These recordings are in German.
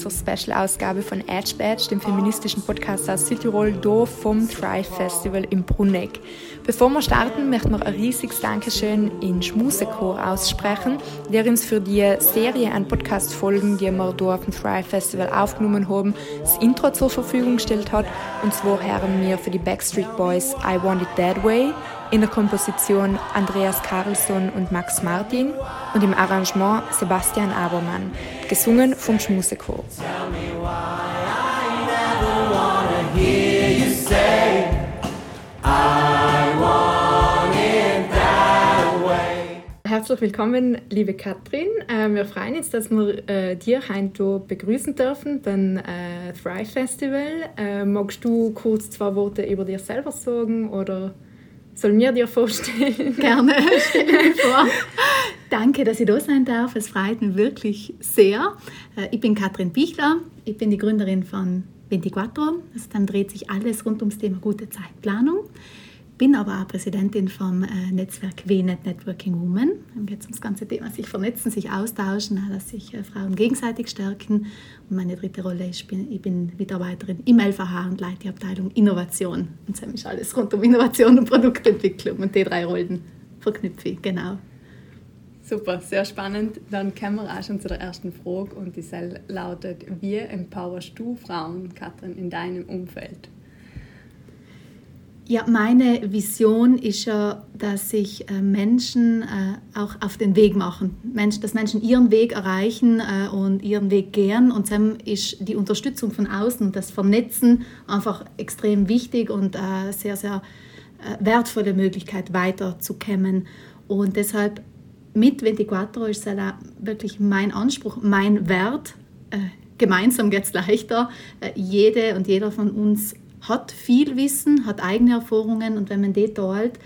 zur Special-Ausgabe von Edge Badge, dem feministischen Podcast aus Südtirol, hier vom Thrive Festival im Bruneck. Bevor wir starten, möchten wir ein riesiges Dankeschön in Schmusechor aussprechen, der uns für die Serie an Podcast-Folgen, die wir auf dem Thrive Festival aufgenommen haben, das Intro zur Verfügung gestellt hat. Und zwar haben wir für die Backstreet Boys I Want It That Way, in der Komposition Andreas Carlsson und Max Martin und im Arrangement Sebastian Abermann, gesungen vom Schmusechor. Herzlich willkommen, liebe Katrin. Äh, wir freuen uns, dass wir äh, dir heute begrüßen dürfen beim äh, Thrive Festival. Äh, magst du kurz zwei Worte über dich selber sagen oder Sollen wir dir vorstellen? Gerne, stell mir vor. Danke, dass ich da sein darf. Es freut mich wirklich sehr. Äh, ich bin Katrin Bichler. Ich bin die Gründerin von 24. Also dann dreht sich alles rund ums Thema gute Zeitplanung bin aber auch Präsidentin vom äh, Netzwerk WNET Networking Women. Dann geht es ums ganze Thema sich vernetzen, sich austauschen, dass sich äh, Frauen gegenseitig stärken. Und meine dritte Rolle ist, ich bin, ich bin Mitarbeiterin im LVH und leite die Abteilung Innovation. Und das ist alles rund um Innovation und Produktentwicklung. Und die drei Rollen verknüpfe ich, genau. Super, sehr spannend. Dann kommen wir auch schon zu der ersten Frage und die lautet, wie empowerst du Frauen, Katrin, in deinem Umfeld? Ja, meine Vision ist ja, dass sich äh, Menschen äh, auch auf den Weg machen, dass Menschen ihren Weg erreichen äh, und ihren Weg gehen. Und dann ist die Unterstützung von außen und das Vernetzen einfach extrem wichtig und sehr, sehr wertvolle Möglichkeit weiterzukommen. Und deshalb mit 24 ist es wirklich mein Anspruch, mein Wert. Gemeinsam geht es leichter. Jede und jeder von uns hat viel Wissen, hat eigene Erfahrungen und wenn man die teilt,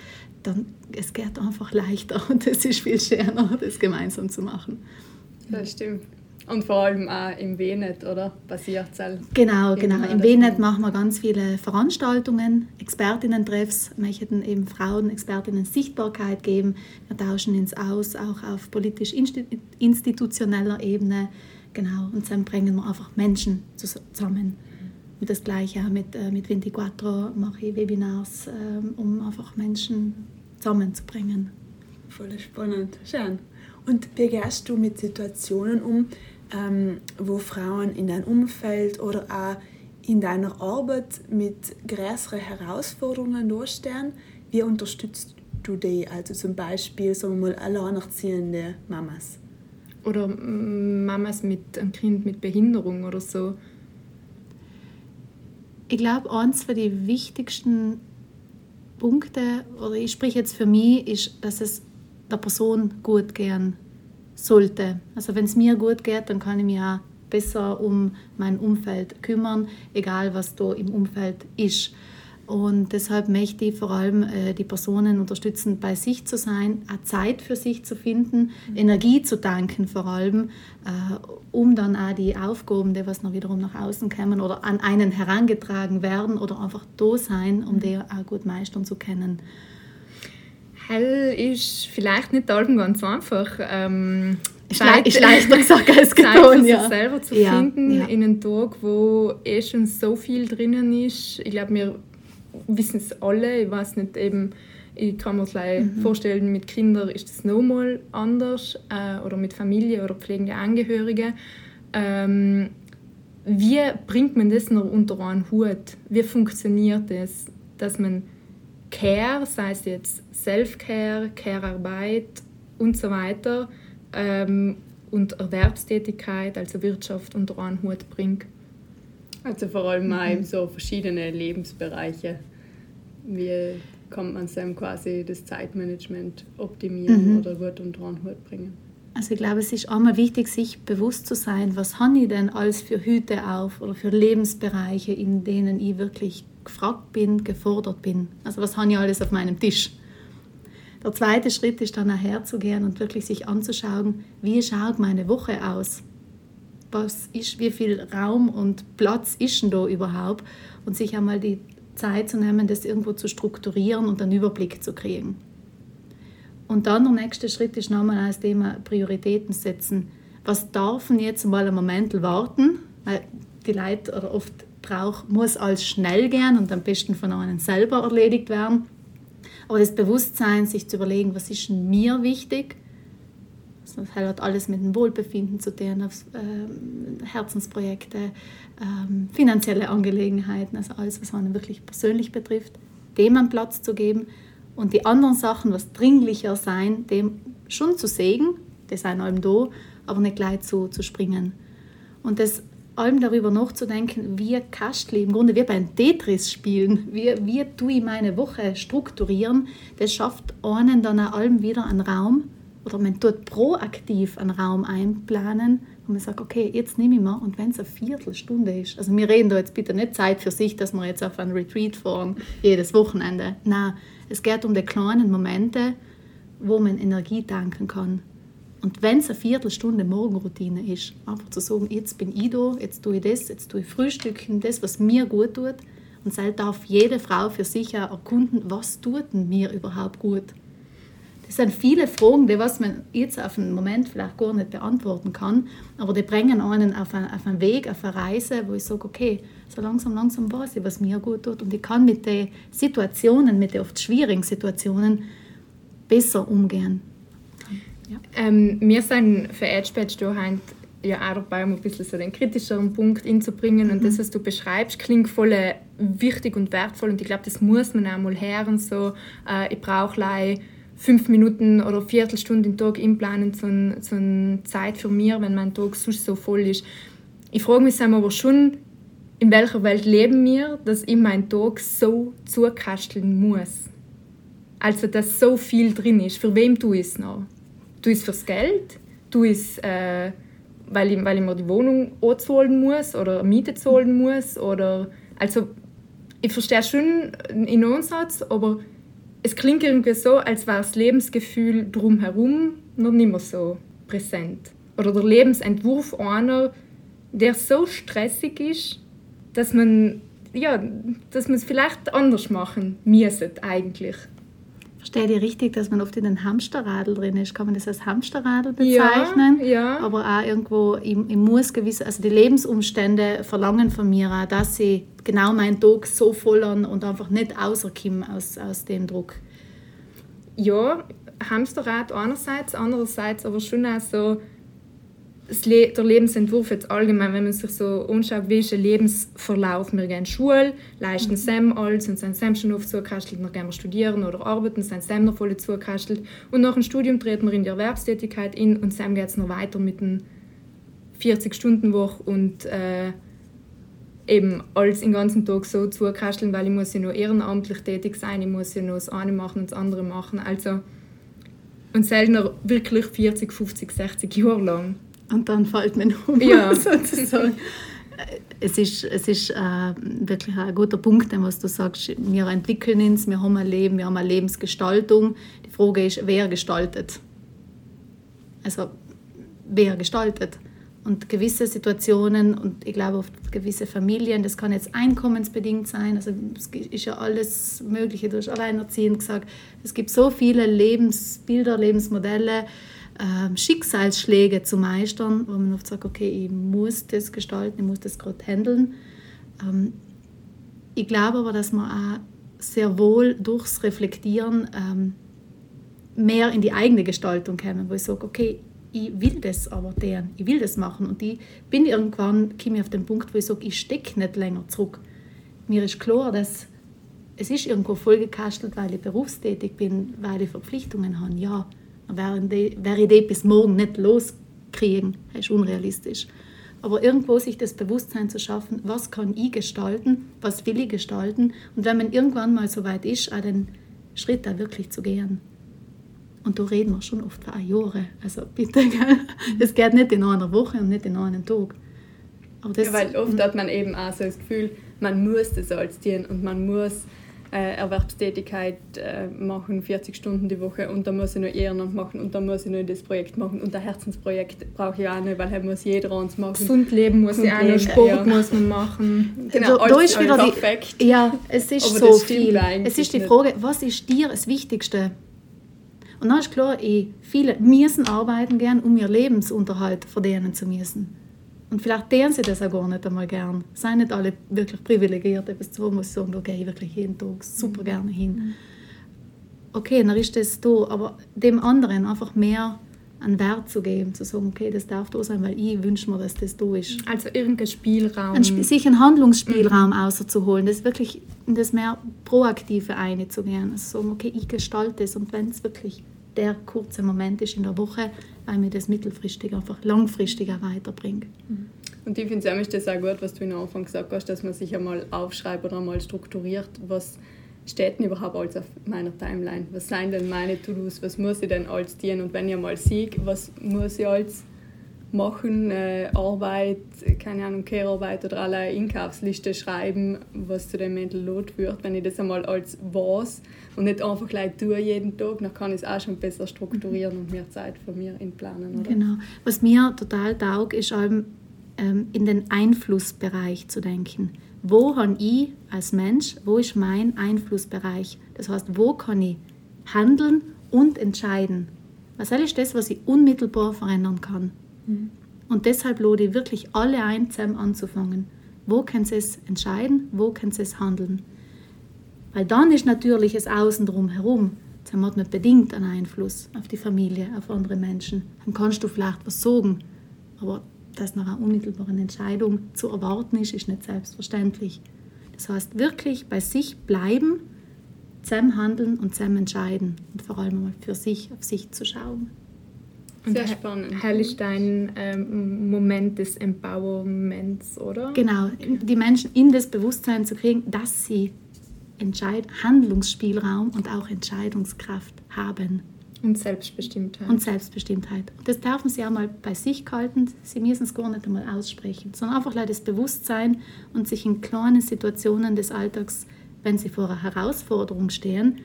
dann es geht einfach leichter und es ist viel schöner, das gemeinsam zu machen. Das stimmt. Und vor allem auch im WNET, oder? Passiert es Genau, genau. Im WNET machen wir ganz viele Veranstaltungen, Expertinnen-Treffs, möchten eben Frauen Expertinnen Sichtbarkeit geben. Wir tauschen uns aus, auch auf politisch-institutioneller Ebene. Genau, und dann bringen wir einfach Menschen zusammen. Und das Gleiche auch mit, äh, mit 24 mache ich Webinars, äh, um einfach Menschen zusammenzubringen. Voll spannend, schön. Und wie gehst du mit Situationen um, ähm, wo Frauen in deinem Umfeld oder auch in deiner Arbeit mit größeren Herausforderungen durchstehen? Wie unterstützt du die? Also zum Beispiel, sagen wir mal, alleinerziehende Mamas. Oder Mamas mit einem Kind mit Behinderung oder so. Ich glaube, eines der wichtigsten Punkte, oder ich spreche jetzt für mich, ist, dass es der Person gut gehen sollte. Also wenn es mir gut geht, dann kann ich mich auch besser um mein Umfeld kümmern, egal was da im Umfeld ist. Und deshalb möchte ich vor allem äh, die Personen unterstützen, bei sich zu sein, eine Zeit für sich zu finden, mhm. Energie zu tanken vor allem, äh, um dann auch die Aufgaben, die was noch wiederum nach außen kommen oder an einen herangetragen werden oder einfach da sein, um mhm. die auch gut meistern zu können. Hell ist vielleicht nicht allem ganz einfach. Ähm, ist, Zeit, ist leichter gesagt als getan, ja. selber zu ja, finden ja. in einem Tag, wo eh schon so viel drinnen ist. Ich glaube, wir wissen es alle. Ich weiß nicht, eben, ich kann mir es mhm. vorstellen, mit Kindern ist es nochmal anders äh, oder mit Familie oder pflegende Angehörige. Ähm, wie bringt man das noch unter einen Hut? Wie funktioniert das, dass man Care, sei es jetzt Self-Care, Care-Arbeit und so weiter, ähm, und Erwerbstätigkeit, also Wirtschaft unter einen Hut bringt? Also vor allem mhm. auch so verschiedene Lebensbereiche. Wie kann man dann quasi das Zeitmanagement optimieren mhm. oder gut einen Hut bringen? Also ich glaube, es ist einmal wichtig, sich bewusst zu sein, was habe ich denn alles für Hüte auf oder für Lebensbereiche, in denen ich wirklich gefragt bin, gefordert bin. Also was habe ich alles auf meinem Tisch? Der zweite Schritt ist dann nachher zu gehen und wirklich sich anzuschauen, wie schaut meine Woche aus? Was ist, wie viel Raum und Platz ist denn da überhaupt und sich einmal die Zeit zu nehmen, das irgendwo zu strukturieren und einen Überblick zu kriegen. Und dann der nächste Schritt ist nochmal das Thema Prioritäten setzen. was darf jetzt mal einen Moment warten, weil die Leute oder oft braucht, muss alles schnell gehen und am besten von einem selber erledigt werden. Aber das Bewusstsein, sich zu überlegen, was ist mir wichtig, das hat alles mit dem Wohlbefinden zu tun, äh, Herzensprojekte, äh, finanzielle Angelegenheiten, also alles, was einen wirklich persönlich betrifft, dem einen Platz zu geben und die anderen Sachen, was dringlicher sein, dem schon zu sägen, das sind allem da, aber nicht gleich zu, zu springen. Und das allem darüber nachzudenken, wie Kastli, im Grunde wie beim Tetris spielen, wie, wie tue ich meine Woche strukturieren, das schafft einen dann auch allem wieder einen Raum oder man tut proaktiv einen Raum einplanen, wo man sagt, okay, jetzt nehme ich mal und wenn es eine Viertelstunde ist, also wir reden da jetzt bitte nicht Zeit für sich, dass wir jetzt auf einen Retreat fahren, jedes Wochenende. Nein, es geht um die kleinen Momente, wo man Energie tanken kann. Und wenn es eine Viertelstunde Morgenroutine ist, einfach zu sagen, jetzt bin ich da, jetzt tue ich das, jetzt tue ich Frühstücken, das, was mir gut tut. Und so darf jede Frau für sich auch erkunden, was tut mir überhaupt gut. Das sind viele Fragen, die was man jetzt auf einen Moment vielleicht gar nicht beantworten kann, aber die bringen einen auf einen, auf einen Weg, auf eine Reise, wo ich sage, okay, so langsam, langsam weiß ich, was mir gut tut und ich kann mit den Situationen, mit den oft schwierigen Situationen besser umgehen. Ja. Ähm, wir sind für Edgebadge daheim ja auch dabei, um ein bisschen so den kritischeren Punkt einzubringen. Und mhm. das, was du beschreibst, klingt voll äh, wichtig und wertvoll. Und ich glaube, das muss man auch mal hören. So, äh, ich brauche fünf Minuten oder eine Viertelstunde im Tag einplanen, so, ein, so eine Zeit für mich, wenn mein Tag sonst so voll ist. Ich frage mich aber schon, in welcher Welt leben wir, dass ich meinen Tag so zukasteln muss. Also, dass so viel drin ist. Für wem tue ich es noch? Tue ich es fürs Geld? Tue ich es, äh, weil, ich, weil ich mir die Wohnung zahlen muss oder Miete zahlen muss? Oder, also, ich verstehe schon in Ansatz, aber es klingt irgendwie so, als wäre das Lebensgefühl drumherum noch nicht mehr so präsent. Oder der Lebensentwurf einer, der so stressig ist, dass man ja, dass man es vielleicht anders machen müsste eigentlich. Verstehe ich richtig, dass man oft in den Hamsterradl drin ist? Kann man das als Hamsterradl bezeichnen? Ja, ja. Aber auch irgendwo, ich, ich muss gewisse, also die Lebensumstände verlangen von mir auch, dass ich genau meinen Tag so voll an und einfach nicht außerkomme aus, aus dem Druck. Ja, Hamsterrad einerseits, andererseits aber schon auch so Le der Lebensentwurf jetzt allgemein, wenn man sich so anschaut, wie ist der Lebensverlauf, wir gehen Schule, leisten mhm. Sam alles und sind Sam schon oft zugekastelt, dann gehen wir studieren oder arbeiten, sind Sam noch voll zugekastelt und nach dem Studium treten wir in die Erwerbstätigkeit in und Sam geht es noch weiter mit einer 40-Stunden-Woche und äh, eben alles den ganzen Tag so zukasteln, weil ich muss ja nur ehrenamtlich tätig sein, ich muss ja nur das eine machen und das andere machen, also und seltener wirklich 40, 50, 60 Jahre lang. Und dann fällt man um, ja. sozusagen. Es ist, es ist äh, wirklich ein guter Punkt, was du sagst. Wir entwickeln uns, wir haben ein Leben, wir haben eine Lebensgestaltung. Die Frage ist, wer gestaltet? Also, wer gestaltet? Und gewisse Situationen und ich glaube oft gewisse Familien, das kann jetzt einkommensbedingt sein, also es ist ja alles Mögliche, du hast alleinerziehend gesagt, es gibt so viele Lebensbilder, Lebensmodelle, äh, Schicksalsschläge zu meistern, wo man oft sagt, okay, ich muss das gestalten, ich muss das gerade handeln. Ähm, ich glaube aber, dass man auch sehr wohl durchs Reflektieren ähm, mehr in die eigene Gestaltung kommen, wo ich sage, okay, ich will das aber deren, ich will das machen und ich bin irgendwann, komme ich auf den Punkt, wo ich sage, ich stecke nicht länger zurück. Mir ist klar, dass es ist irgendwo vollgekastelt, weil ich berufstätig bin, weil ich Verpflichtungen habe, ja werde ich die bis morgen nicht loskriegen. Das ist unrealistisch. Aber irgendwo sich das Bewusstsein zu schaffen, was kann ich gestalten, was will ich gestalten und wenn man irgendwann mal so weit ist, auch den Schritt da wirklich zu gehen. Und da reden wir schon oft von Jahre. Also bitte, es geht nicht in einer Woche und nicht in einem Tag. ja, weil oft hat man eben auch so das Gefühl, man muss das alles tun und man muss äh, Erwerbstätigkeit äh, machen, 40 Stunden die Woche und dann muss ich noch Ehrenamt machen und dann muss ich noch das Projekt machen und ein Herzensprojekt brauche ich auch nicht, weil halt muss jeder uns machen. Gesund leben muss ich auch noch, Sport ja. muss man machen. Genau, da, da ist wieder perfekt. Die, ja, es ist Aber so viel. Es ist die Frage, was ist dir das Wichtigste? Und dann ist klar, eh, viele müssen arbeiten gern, um ihr Lebensunterhalt verdienen zu müssen. Und vielleicht deren sie das auch gar nicht einmal gern. Seien nicht alle wirklich privilegiert, etwas zu muss ich sagen, gehe ich wirklich jeden Tag super mhm. gerne hin. Mhm. Okay, dann ist das da, aber dem anderen einfach mehr einen Wert zu geben, zu sagen, okay, das darf da sein, weil ich wünsche mir, dass das da ist. Also irgendein Spielraum. Ein sich einen Handlungsspielraum mhm. außerzuholen, das wirklich das mehr proaktive einzugehen. Also sagen, okay, ich gestalte es und wenn es wirklich der kurze Moment ist in der Woche, weil mir das mittelfristig einfach langfristiger weiterbringt. Mhm. Und ich finde es auch gut, was du in Anfang gesagt hast, dass man sich einmal aufschreibt oder einmal strukturiert, was steht denn überhaupt alles auf meiner Timeline? Was sind denn meine To-Dos? Was muss ich denn alles tun? Und wenn ich mal sehe, was muss ich alles machen, äh, Arbeit, keine Ahnung, Kehrarbeit oder alle Einkaufsliste schreiben, was zu dem Mental Load führt, wenn ich das einmal als weiß und nicht einfach gleich tue jeden Tag, dann kann ich es auch schon besser strukturieren und mehr Zeit für mich planen. Oder? Genau. Was mir total taugt, ist ähm, in den Einflussbereich zu denken. Wo habe ich als Mensch, wo ist mein Einflussbereich? Das heißt, wo kann ich handeln und entscheiden? Was ist das, was ich unmittelbar verändern kann? Und deshalb lade ich wirklich alle ein, zusammen anzufangen. Wo können sie es entscheiden? Wo können sie es handeln? Weil dann ist natürlich das Außen drumherum. Dann hat man bedingt einen Einfluss auf die Familie, auf andere Menschen. Dann kannst du vielleicht was sagen. Aber dass nach einer unmittelbaren Entscheidung zu erwarten ist, ist nicht selbstverständlich. Das heißt, wirklich bei sich bleiben, zusammen handeln und zusammen entscheiden und vor allem mal für sich auf sich zu schauen. Sehr spannend. Hell ist dein ähm, Moment des Empowerments, oder? Genau, die Menschen in das Bewusstsein zu kriegen, dass sie Entscheid Handlungsspielraum und auch Entscheidungskraft haben. Und Selbstbestimmtheit. Und Selbstbestimmtheit. Und das dürfen sie auch mal bei sich halten. Sie müssen es gar nicht einmal aussprechen, sondern einfach das Bewusstsein und sich in kleinen Situationen des Alltags, wenn sie vor einer Herausforderung stehen,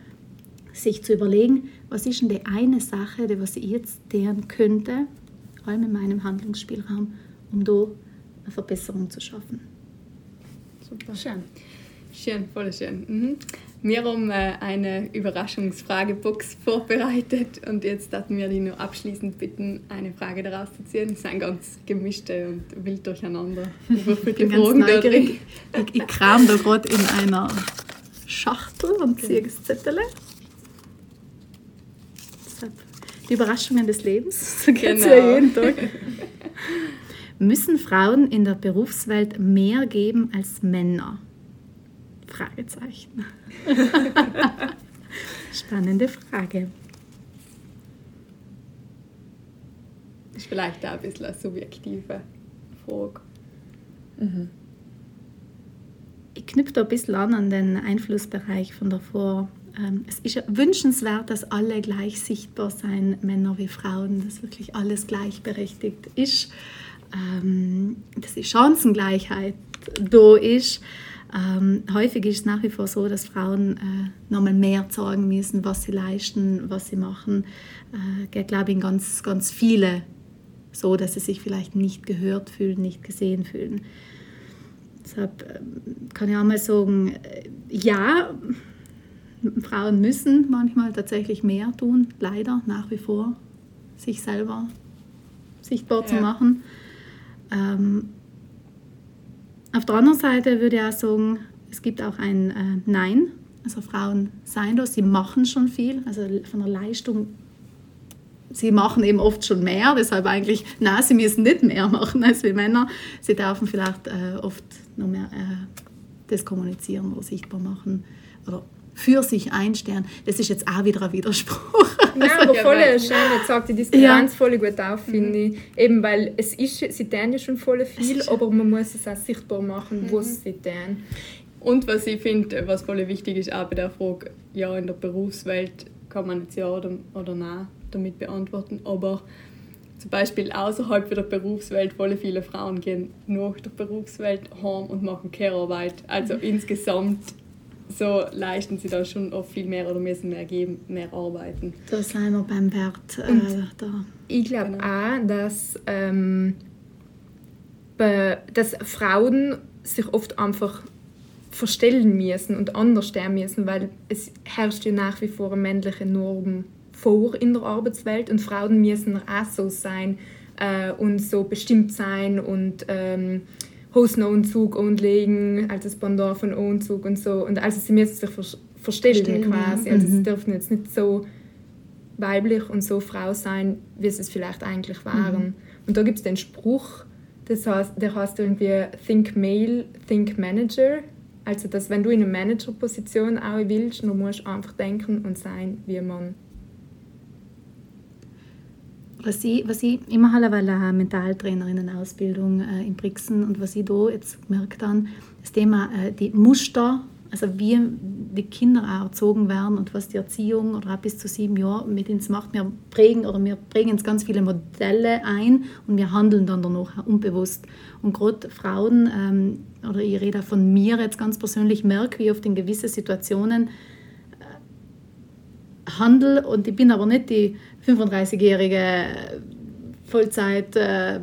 sich zu überlegen, was ist denn die eine Sache, die was ich jetzt tun könnte, vor allem in meinem Handlungsspielraum, um da eine Verbesserung zu schaffen. Super. Schön. Schön, voll schön. Mhm. Wir haben äh, eine Überraschungsfragebox vorbereitet und jetzt hatten wir die nur abschließend bitten, eine Frage daraus zu ziehen. Es sind ganz gemischte und wild durcheinander. Ich bin ganz neugierig. Ich, ich kram da gerade in einer Schachtel und ziehe das Zettel. Die Überraschungen des Lebens, so geht genau. ja jeden Tag. Müssen Frauen in der Berufswelt mehr geben als Männer? Fragezeichen. Spannende Frage. Ist vielleicht auch ein bisschen eine subjektive Frage. Mhm. Ich knüpfe da ein bisschen an an den Einflussbereich von davor. Es ist wünschenswert, dass alle gleich sichtbar sein, Männer wie Frauen, dass wirklich alles gleichberechtigt ist, ähm, dass die Chancengleichheit da ist. Ähm, häufig ist es nach wie vor so, dass Frauen äh, nochmal mehr sagen müssen, was sie leisten, was sie machen. Äh, glaube ich, in ganz, ganz viele so, dass sie sich vielleicht nicht gehört fühlen, nicht gesehen fühlen. Deshalb kann ich auch mal sagen, äh, ja, Frauen müssen manchmal tatsächlich mehr tun, leider nach wie vor, sich selber sichtbar ja. zu machen. Ähm, auf der anderen Seite würde ich auch sagen, es gibt auch ein äh, Nein. Also Frauen seien das, sie machen schon viel, also von der Leistung. Sie machen eben oft schon mehr, deshalb eigentlich, nein, sie müssen nicht mehr machen als wir Männer. Sie dürfen vielleicht äh, oft noch mehr äh, das kommunizieren oder sichtbar machen oder für sich einstellen. Das ist jetzt auch wieder ein Widerspruch. Ja, aber voll schön, jetzt sagt die Diskrepanz ja. voll gut auf, finde ich. Eben, weil es ist, sie tun ja schon voll viel, aber man muss es auch sichtbar machen, mhm. was sie tun. Und was ich finde, was voll wichtig ist, auch bei der Frage, ja, in der Berufswelt kann man jetzt ja oder, oder nein damit beantworten, aber zum Beispiel außerhalb der Berufswelt, voll viele Frauen gehen nach der Berufswelt heim und machen Care-Arbeit. Also mhm. insgesamt so leisten sie da schon oft viel mehr oder müssen mehr geben, mehr arbeiten. Da sind wir beim Wert. Äh, da. Ich glaube genau. auch, dass, ähm, dass Frauen sich oft einfach verstellen müssen und anders stehen müssen, weil es herrscht ja nach wie vor eine männliche Norm vor in der Arbeitswelt und Frauen müssen auch so sein äh, und so bestimmt sein und ähm, Hosenanzug anlegen als das Pendant von Anzug und so. Und also sie müssen sich ver verstellen, quasi. Also mhm. sie dürfen jetzt nicht so weiblich und so Frau sein, wie sie es vielleicht eigentlich waren. Mhm. Und da gibt es den Spruch, das heißt, der heißt irgendwie Think Male, Think Manager. Also, dass wenn du in eine Managerposition auch willst, dann musst du einfach denken und sein wie ein Mann. Was ich, was ich immer habe, weil eine Mentaltrainerinnen-Ausbildung äh, in Brixen und was ich da jetzt gemerkt habe, das Thema äh, die Muster also wie die Kinder auch erzogen werden und was die Erziehung oder auch bis zu sieben Jahren mit uns macht. Wir prägen oder wir prägen uns ganz viele Modelle ein und wir handeln dann danach unbewusst. Und gerade Frauen, ähm, oder ich rede auch von mir jetzt ganz persönlich, merke, wie oft in gewissen Situationen handel und ich bin aber nicht die 35-jährige Vollzeit äh,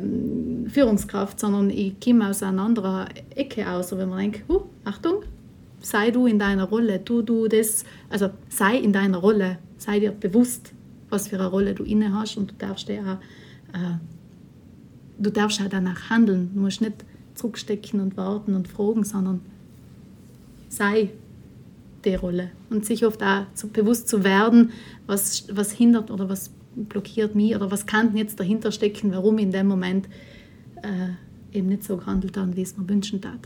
Führungskraft, sondern ich komme aus einer anderen Ecke aus, wenn man denkt, uh, Achtung, sei du in deiner Rolle, tu du das, also sei in deiner Rolle, sei dir bewusst, was für eine Rolle du inne hast und du darfst ja äh, du darfst auch danach handeln. Du musst nicht zurückstecken und warten und fragen, sondern sei die Rolle und sich oft auch zu, bewusst zu werden, was, was hindert oder was blockiert mich oder was kann jetzt dahinter stecken, warum in dem Moment äh, eben nicht so gehandelt habe, wie es mir wünschen tat.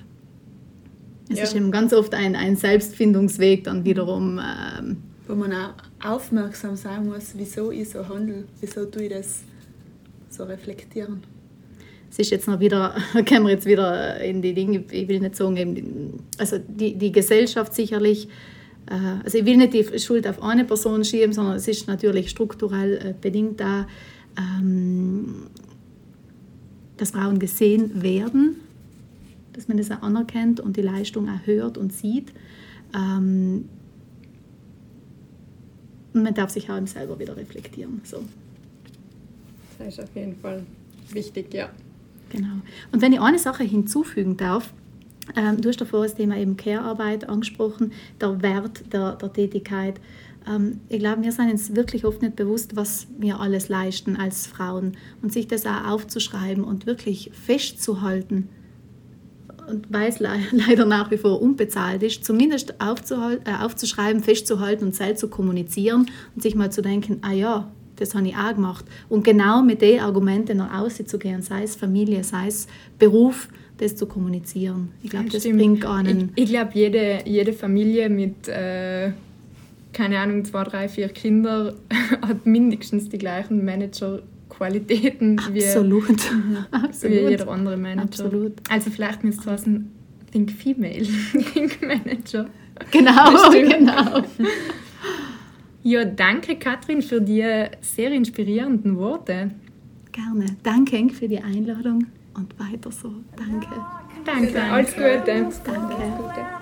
Es ja. ist eben ganz oft ein, ein Selbstfindungsweg dann wiederum. Ähm, Wo man auch aufmerksam sein muss, wieso ich so handle, wieso tue ich das so reflektieren. Es ist jetzt noch wieder, kommen wir jetzt wieder in die Dinge, ich will nicht sagen, also die, die Gesellschaft sicherlich, also ich will nicht die Schuld auf eine Person schieben, sondern es ist natürlich strukturell äh, bedingt da, ähm, dass Frauen gesehen werden dass man das auch anerkennt und die Leistung auch hört und sieht. Ähm, und man darf sich auch selber wieder reflektieren. So. Das ist auf jeden Fall wichtig, ja. Genau. Und wenn ich eine Sache hinzufügen darf, ähm, du hast davor das Thema eben Care-Arbeit angesprochen, der Wert der, der Tätigkeit. Ähm, ich glaube, wir sind uns wirklich oft nicht bewusst, was wir alles leisten als Frauen. Und sich das auch aufzuschreiben und wirklich festzuhalten, und weil es leider nach wie vor unbezahlt ist, zumindest äh, aufzuschreiben, festzuhalten und selbst zu kommunizieren und sich mal zu denken, ah ja, das habe ich auch gemacht. Und genau mit den Argumenten nach außen zu gehen, sei es Familie, sei es Beruf, das zu kommunizieren. Ich glaube, das Stimmt. bringt einen. Ich, ich glaube, jede, jede Familie mit, äh, keine Ahnung, zwei, drei, vier Kindern hat mindestens die gleichen Manager Qualitäten Absolut. Wie. Absolut. wie jeder andere Manager. Absolut. Also vielleicht müsste es heißen Think Female, Think Manager. Genau, genau. Ja, danke Katrin für die sehr inspirierenden Worte. Gerne. Danke für die Einladung und weiter so. Danke. Danke. Danke. Alles Gute. Danke. Alles Gute.